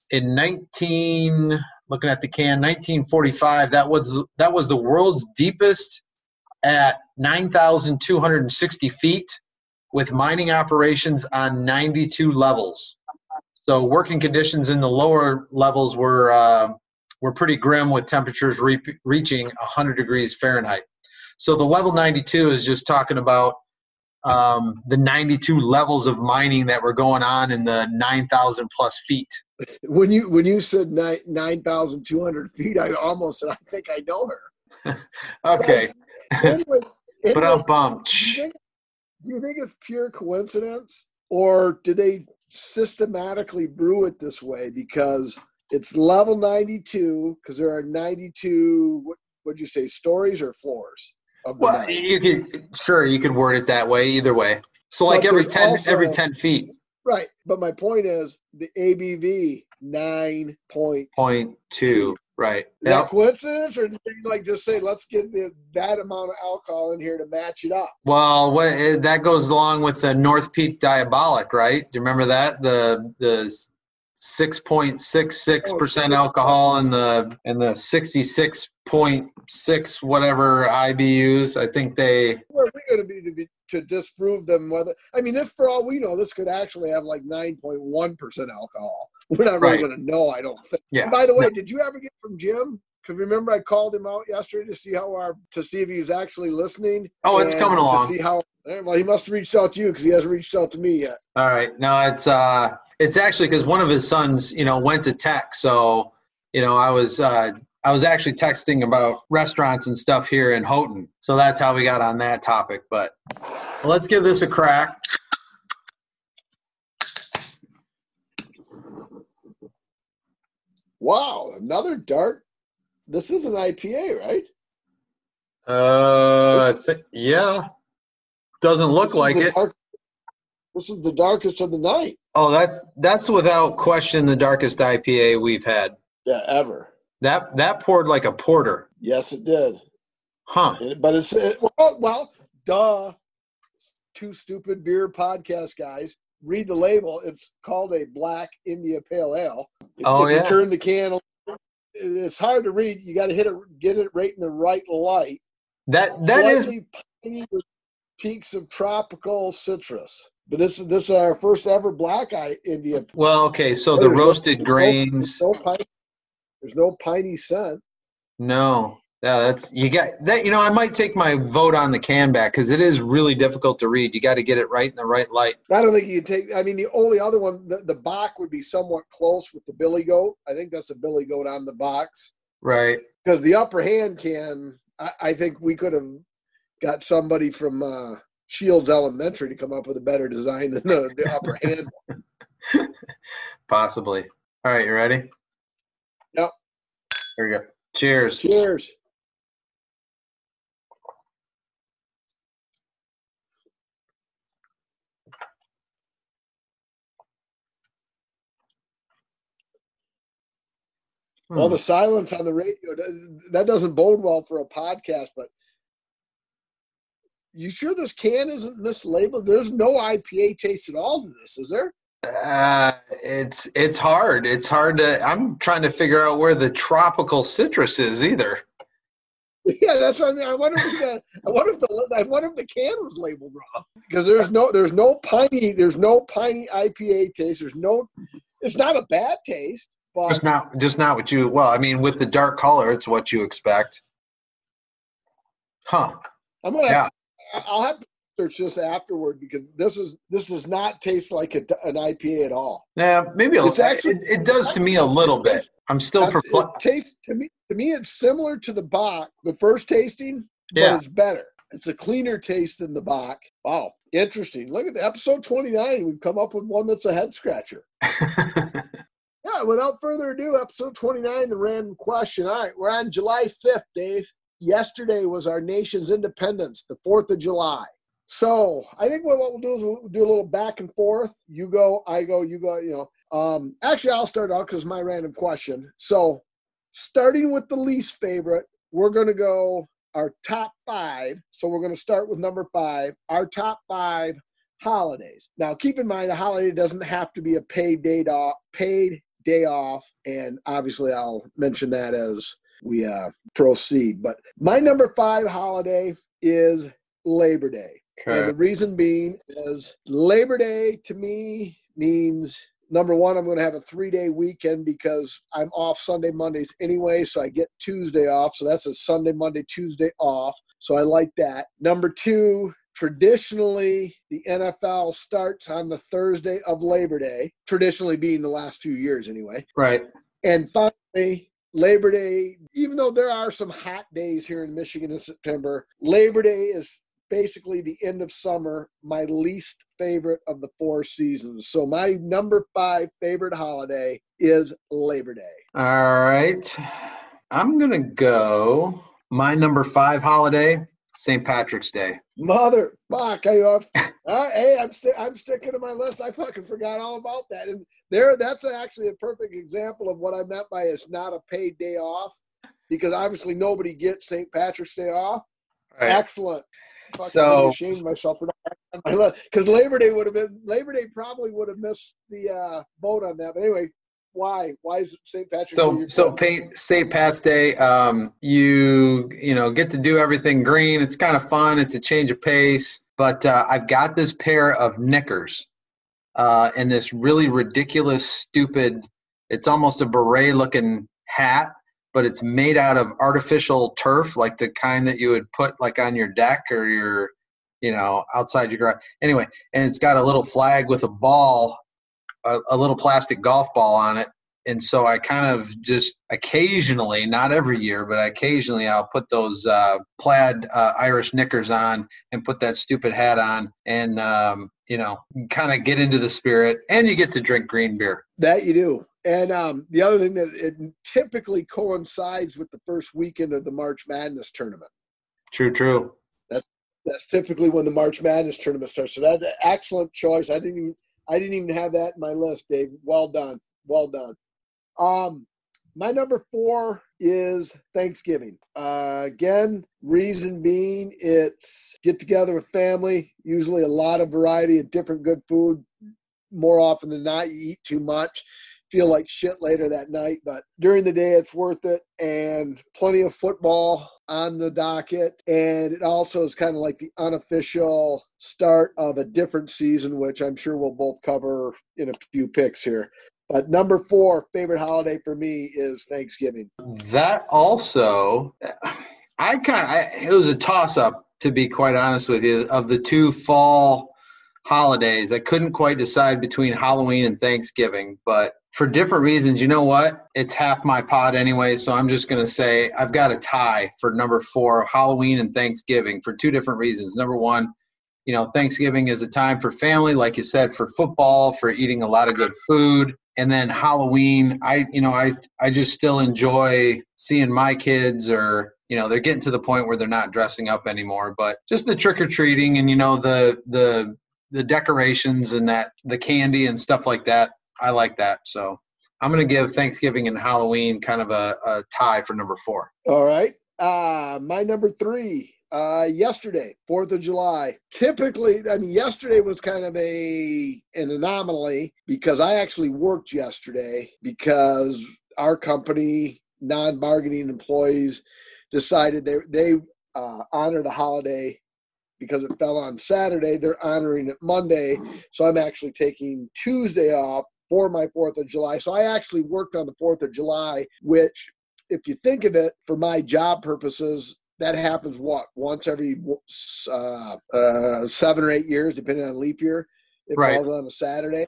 in 19 looking at the can 1945 that was that was the world's deepest at 9,260 feet with mining operations on 92 levels. So working conditions in the lower levels were uh, were pretty grim with temperatures re- reaching 100 degrees Fahrenheit. So the level 92 is just talking about um, the 92 levels of mining that were going on in the 9,000 plus feet. When you when you said 9,200 feet, I almost said I think I know her. okay. Anyway, But I'm bummed. do you think, do you think it's pure coincidence, or do they systematically brew it this way because it's level ninety-two? Because there are ninety-two. What would you say? Stories or floors? Of the Well, you could sure you could word it that way either way. So like But every ten also- every ten feet, Right. But my point is the ABV nine point. point two, right? Is that coincidence, or did they like just say let's get the, that amount of alcohol in here to match it up? Well, what eh, that goes along with the North Peak Diabolic, right? Do you remember that the the six point six six percent alcohol and the and the sixty six point six whatever IBUs? I think they Where are we going to be to be to disprove them? Whether I mean, this for all we know, this could actually have like nine point one percent alcohol. We're not really Right. going to know. I don't think. yeah. And by the way, did you ever get from Jim? Because remember, I called him out yesterday to see how our to see if he was actually listening. Oh, it's coming along. To see how eh, well he must have reached out to you because he hasn't reached out to me yet. All right. No, it's uh it's actually because one of his sons, you know, went to tech. So, you know, I was uh I was actually texting about restaurants and stuff here in Houghton. So that's how we got on that topic. But let's give this a crack. Wow, another dark. This is an IPA, right? Uh I thi- yeah. Doesn't look like it. dark- this is the darkest of the night. Oh, that's that's without question the darkest IPA we've had. Yeah, ever. That that poured like a porter. Yes, it did. Huh. And- But it's it, well, well, duh. Two stupid beer podcast guys. Read the label. It's called a Black India Pale Ale. If, Oh, if you yeah. turn the can, it's hard to read. You got to hit it, get it right in the right light. That that is Slightly piney with peaks of tropical citrus. But this is this is our first ever Black Eye India. well, okay, so the no- roasted no- grains. No pine, there's no piney scent. No, yeah, that's you got that. You know, I might take my vote on the can back because it is really difficult to read. You got to get it right in the right light. I don't think you take. I mean, the only other one, the, the Bock would be somewhat close with the Billy Goat. I think that's a Billy Goat on the box Right. because the upper hand can. I, I think we could have got somebody from uh, Shields Elementary to come up with a better design than the, the upper hand. Possibly. All right, you ready? There you go. Cheers. Cheers. Well, Hmm. the silence on the radio that doesn't bode well for a podcast. But you sure this can isn't mislabeled? There's no IPA taste at all to this, is there? Uh, it's it's hard. It's hard to. I'm trying to figure out where the tropical citrus is either. Yeah, that's what I mean. I wonder if the, I wonder if the I wonder if the can was labeled wrong because there's no there's no piney there's no piney IPA taste. There's no it's not a bad taste, but Just not just not what you. Well, I mean, with the dark color, it's what you expect. Huh. I'm gonna Yeah. I'll have to search this afterward because this is this does not taste like a, an IPA at all. Yeah, maybe a, It's actually- it, it does to me a little bit. I'm still It perplexed. tastes to me to me it's similar to the Bock, the first tasting, but Yeah. it's better. It's a cleaner taste than the Bock. Wow, interesting. Look at the episode 29. We've come up with one that's a head scratcher. Yeah, without further ado, episode 29, the random question. All right, we're on July 5th, Dave. Yesterday was our nation's independence, the 4th of July. So I think what, we'll do is we'll do a little back and forth. You go, I go, you go, you know. Um, actually, I'll start out because my random question. So starting with the least favorite, we're going to go our top five. So we're going to start with number five, our top five holidays. Now, keep in mind, a holiday doesn't have to be a paid day off, paid day off, and obviously, I'll mention that as we uh, proceed. But my number five holiday is Labor Day, and the reason being is Labor Day to me means number one, I'm going to have a three day weekend because I'm off Sunday, Mondays anyway. So I get Tuesday off. So that's a Sunday, Monday, Tuesday off. So I like that. Number two, traditionally, the NFL starts on the Thursday of Labor Day, traditionally being the last few years anyway. Right. And finally, Labor Day, even though there are some hot days here in Michigan in September, Labor Day is basically the end of summer, my least favorite of the four seasons. So my number five favorite holiday is Labor Day. All right. I'm going to go my number five holiday, St. Patrick's Day. Mother fuck! I, uh, hey, I'm st- I'm sticking to my list. I fucking forgot all about that. And there, that's actually a perfect example of what I meant by it's not a paid day off, because obviously nobody gets St. Patrick's Day off. Right. Excellent. Fucking so ashamed myself for not because Labor Day would have been Labor Day probably would have missed the uh, boat on that. But anyway, why? Why is St. Patrick's so, Day? So paint St. Pat's Day, um, you you know get to do everything green. It's kind of fun. It's a change of pace. But uh, I've got this pair of knickers uh, and this really ridiculous, stupid. It's almost a beret looking hat, but it's made out of artificial turf, like the kind that you would put like on your deck or your you know outside your garage. Anyway, and it's got a little flag with a ball a, a little plastic golf ball on it and so I kind of just occasionally, not every year, but occasionally I'll put those uh, plaid uh, Irish knickers on and put that stupid hat on, and um, you know, kind of get into the spirit. And you get to drink green beer. That you do. And um, the other thing that it typically coincides with the first weekend of the March Madness tournament. True. True. That that's typically when the March Madness tournament starts. So that's an excellent choice. I didn't even I didn't even have that in my list, Dave. Well done. Well done. Um, my number four is Thanksgiving. Uh, again, reason being it's get together with family, usually a lot of variety of different good food. More often than not, you eat too much feel like shit later that night, but during the day it's worth it and plenty of football on the docket. And it also is kind of like the unofficial start of a different season, which I'm sure we'll both cover in a few picks here. But number four favorite holiday for me is Thanksgiving. That also, I kind of, it was a toss up to be quite honest with you of the two fall holidays. I couldn't quite decide between Halloween and Thanksgiving, but for different reasons, you know what? It's half my pod anyway, so I'm just going to say I've got a tie for number four, Halloween and Thanksgiving, for two different reasons. Number one, you know, Thanksgiving is a time for family, like you said, for football, for eating a lot of good food. And then Halloween, I, you know, I, I just still enjoy seeing my kids or, you know, they're getting to the point where they're not dressing up anymore, but just the trick or treating and, you know, the, the, the decorations and that the candy and stuff like that I like that. So I'm going to give Thanksgiving and Halloween kind of a, a tie for number four. All right. Uh, my number three, uh, yesterday, 4th of July. Typically, I mean, yesterday was kind of a an anomaly because I actually worked yesterday because our company, non-bargaining employees, decided they they uh, honor the holiday because it fell on Saturday. They're honoring it Monday, so I'm actually taking Tuesday off for my Fourth of July. So I actually worked on the Fourth of July, which, if you think of it, for my job purposes, that happens what once every uh, uh, seven or eight years, depending on leap year. It right. falls on a Saturday.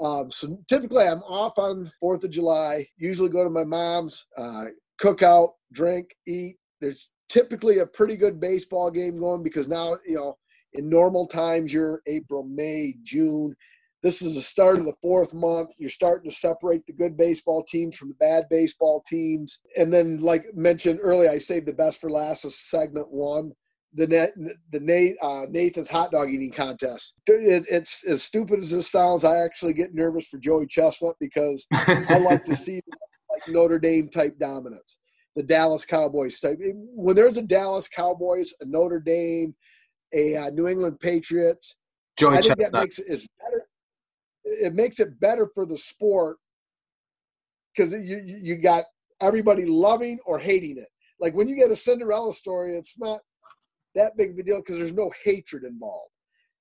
Um, so typically, I'm off on Fourth of July. Usually, go to my mom's, uh, cook out, drink, eat. There's typically a pretty good baseball game going because now you know in normal times you're April, May, June this is the start of the fourth month. You're starting to separate the good baseball teams from the bad baseball teams. And then, like mentioned earlier, I saved the best for last as segment one. The net, the uh, Nathan's hot dog eating contest. It, it's as stupid as this sounds. I actually get nervous for Joey Chestnut because I like to see like Notre Dame type dominance, the Dallas Cowboys type. When there's a Dallas Cowboys, a Notre Dame, a uh, New England Patriots, Joey I think Chestnut. that makes it is better it makes it better for the sport because you you got everybody loving or hating it. Like when you get a Cinderella story, it's not that big of a deal because there's no hatred involved.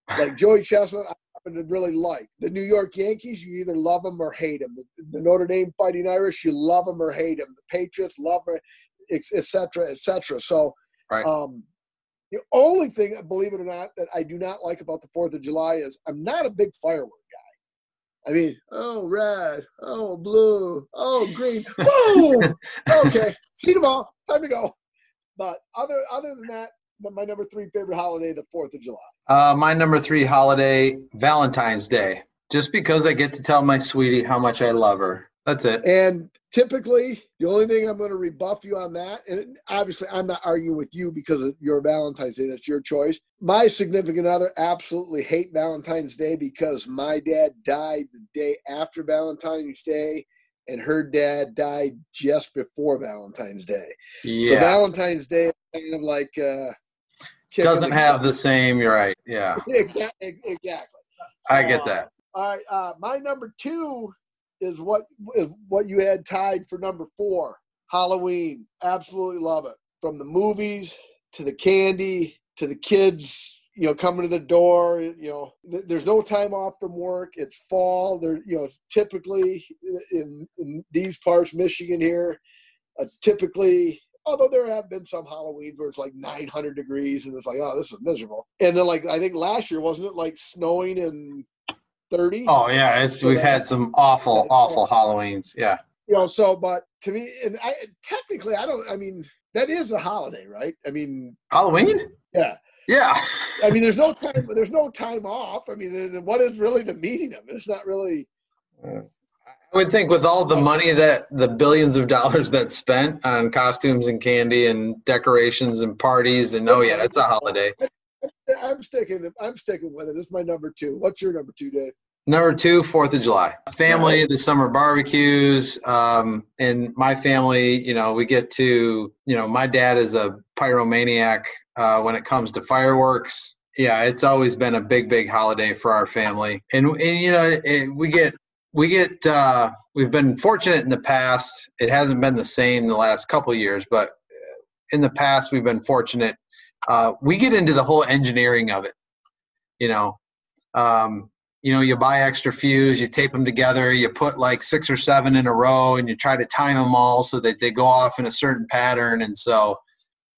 Like Joey Chestnut, I happen to really like the New York Yankees. You either love them or hate them. The, the Notre Dame Fighting Irish, you love them or hate them. The Patriots love them, etc., etc. So, right. um, the only thing, believe it or not, that I do not like about the Fourth of July is I'm not a big firework guy. I mean, oh red, oh blue, oh green. Whoa! okay, see them all. Time to go. But other other than that, my number three favorite holiday, the Fourth of July. Uh, my number three holiday, Valentine's Day. Just because I get to tell my sweetie how much I love her. That's it. And typically, the only thing I'm going to rebuff you on that, and obviously I'm not arguing with you because of your Valentine's Day. That's your choice. My significant other absolutely hate Valentine's Day because my dad died the day after Valentine's Day and her dad died just before Valentine's Day. Yeah. So Valentine's Day is kind of like uh, doesn't have the same. You're right. Yeah. exactly. Exactly. So, I get that. Uh, all right. Uh, my number two is what is what you had tied for number four. Halloween. Absolutely love it. From the movies to the candy to the kids you know coming to the door you know there's no time off from work it's fall there you know typically in in these parts michigan here uh, typically although there have been some halloweens where it's like 900 degrees and it's like oh this is miserable and then like i think last year wasn't it like snowing and 30 oh yeah it's, so we've had some awful awful halloweens yeah you know so but to me and i technically i don't i mean that is a holiday right i mean halloween yeah yeah. I mean, there's no time. There's no time off. I mean, what is really the meaning of it? It's not really. I would think with all the money that the billions of dollars that's spent on costumes and candy and decorations and parties and oh yeah, it's a holiday. I'm sticking. I'm sticking with it. It's my number two. What's your number two, Dave? Number two, Fourth of July. Family, the summer barbecues. Um, and my family, you know, we get to, you know, my dad is a pyromaniac uh, when it comes to fireworks. Yeah, it's always been a big, big holiday for our family. And, and you know, it, we get, we get, uh, we've been fortunate in the past. It hasn't been the same the last couple years, but in the past, we've been fortunate. Uh, we get into the whole engineering of it. You know, um, you know, you buy extra fuse, you tape them together, you put like six or seven in a row, and you try to time them all so that they go off in a certain pattern. And so,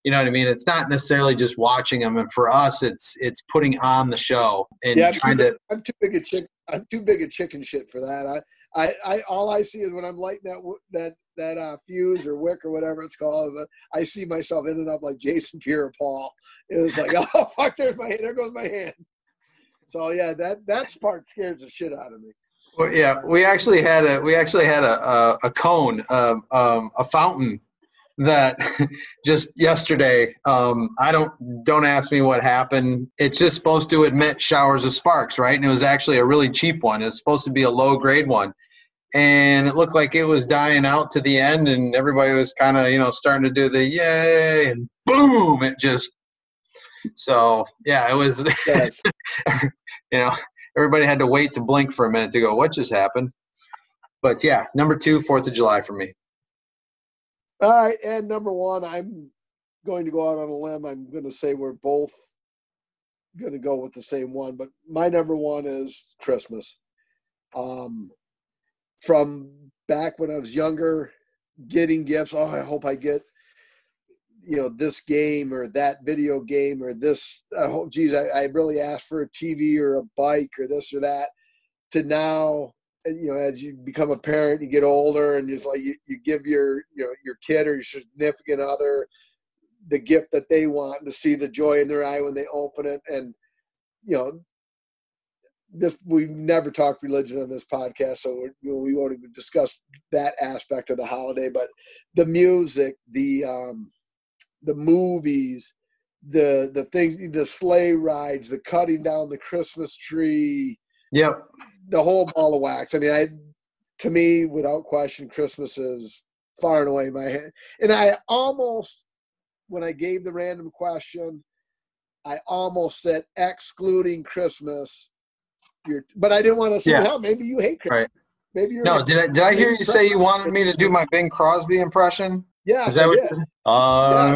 you know what I mean? It's not necessarily just watching them, and for us, it's it's putting on the show and yeah, trying to. I'm too big a chick. I'm too big a chicken shit for that. I, I, I all I see is when I'm lighting that that that uh, fuse or wick or whatever it's called. I see myself ending up like Jason Pierre-Paul. It was like, oh fuck, there's my there goes my hand. So yeah, that that part scares the shit out of me. Well, yeah, we actually had a we actually had a a, a cone, um, um, a fountain that just yesterday. Um, I don't don't ask me what happened. It's just supposed to emit showers of sparks, right? And it was actually a really cheap one. It's supposed to be a low grade one, and it looked like it was dying out to the end, and everybody was kind of you know starting to do the yay, and boom! It just so yeah, it was. you know, everybody had to wait to blink for a minute to go, "What just happened?" But yeah, number two, Fourth of July for me. All right, and number one, I'm going to go out on a limb. I'm going to say we're both going to go with the same one, but my number one is Christmas. Um, from back when I was younger, getting gifts. Oh, I hope I get you know this game or that video game or this oh geez I, I really asked for a tv or a bike or this or that to now you know as you become a parent you get older and it's like you, you give your you know your kid or your significant other the gift that they want to see the joy in their eye when they open it and you know this we never talked religion on this podcast so we won't even discuss that aspect of the holiday but the music the um the movies, the the things, the sleigh rides, the cutting down the Christmas tree. Yep. The whole ball of wax. I mean, I to me, without question, Christmas is far and away my hand. And I almost, when I gave the random question, I almost said excluding Christmas. You're, but I didn't want to say, yeah. maybe you hate Christmas. Right. Maybe you're. No, did I, did I hear you say you wanted me to do my Bing Crosby impression? Yeah, Is that what I'm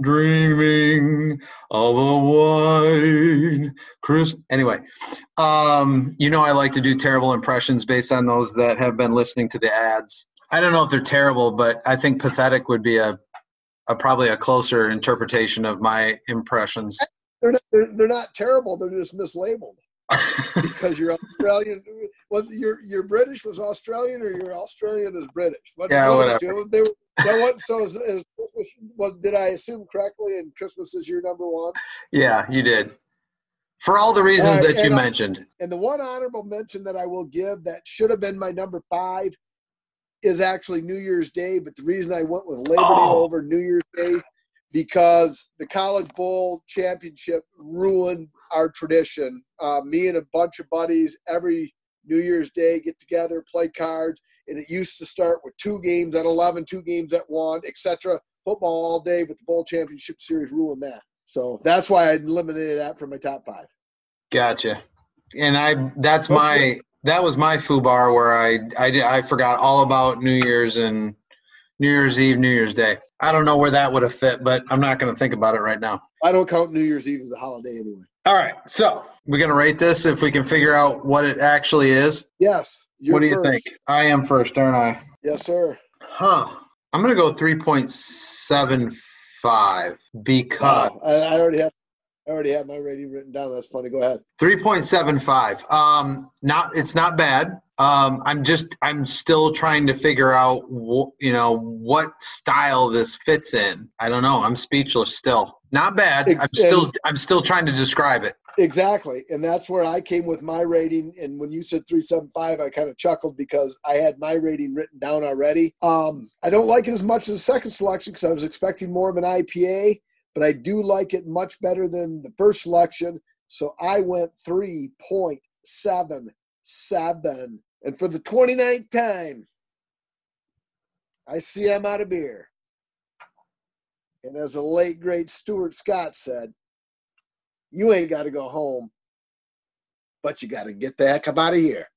dreaming of a white Chris. Anyway, um, you know I like to do terrible impressions based on those that have been listening to the ads. I don't know if they're terrible, but I think pathetic would be a, a probably a closer interpretation of my impressions. They're not, they're, they're not terrible. They're just mislabeled. Because you're Australian. Was you're you're British was Australian or you're Australian is British? What, Yeah, the whatever. two. They were, what, so is, is Christmas, what, did I assume correctly? And Christmas is your number one. yeah, you did. For all the reasons right, that you uh, mentioned. And the one honorable mention that I will give that should have been my number five is actually New Year's Day. But the reason I went with Labor Day Oh. over New Year's Day because the College Bowl championship ruined our tradition. Uh, me and a bunch of buddies every New Year's Day get together, play cards, and it used to start with two games at 11, two games at one, etc. Football all day, but the Bowl Championship Series ruined that. So that's why I eliminated that from my top five. Gotcha. And I that's my that was my foobar where I I, I forgot all about New Year's and New Year's Eve, New Year's Day. I don't know where that would have fit, but I'm not going to think about it right now. I don't count New Year's Eve as a holiday anyway. All right, so we're going to rate this if we can figure out what it actually is. Yes. What do you first. think? I am first, aren't I? Yes, sir. Huh. I'm going to go 3.75 because Wow. I, I already have I already have my rating written down. That's funny. Go ahead. 3.75 um not it's not bad um i'm just i'm still trying to figure out wh- you know what style this fits in i don't know i'm speechless still not bad i'm still I'm still trying to describe it Exactly. And that's where I came with my rating. And when you said 375, I kind of chuckled because I had my rating written down already. Um, I don't like it as much as the second selection because I was expecting more of an IPA, but I do like it much better than the first selection. So I went 3.77. And for the 29th time, I see I'm out of beer. And as the late, great Stuart Scott said, you ain't got to go home, but you got to get the heck up out of here.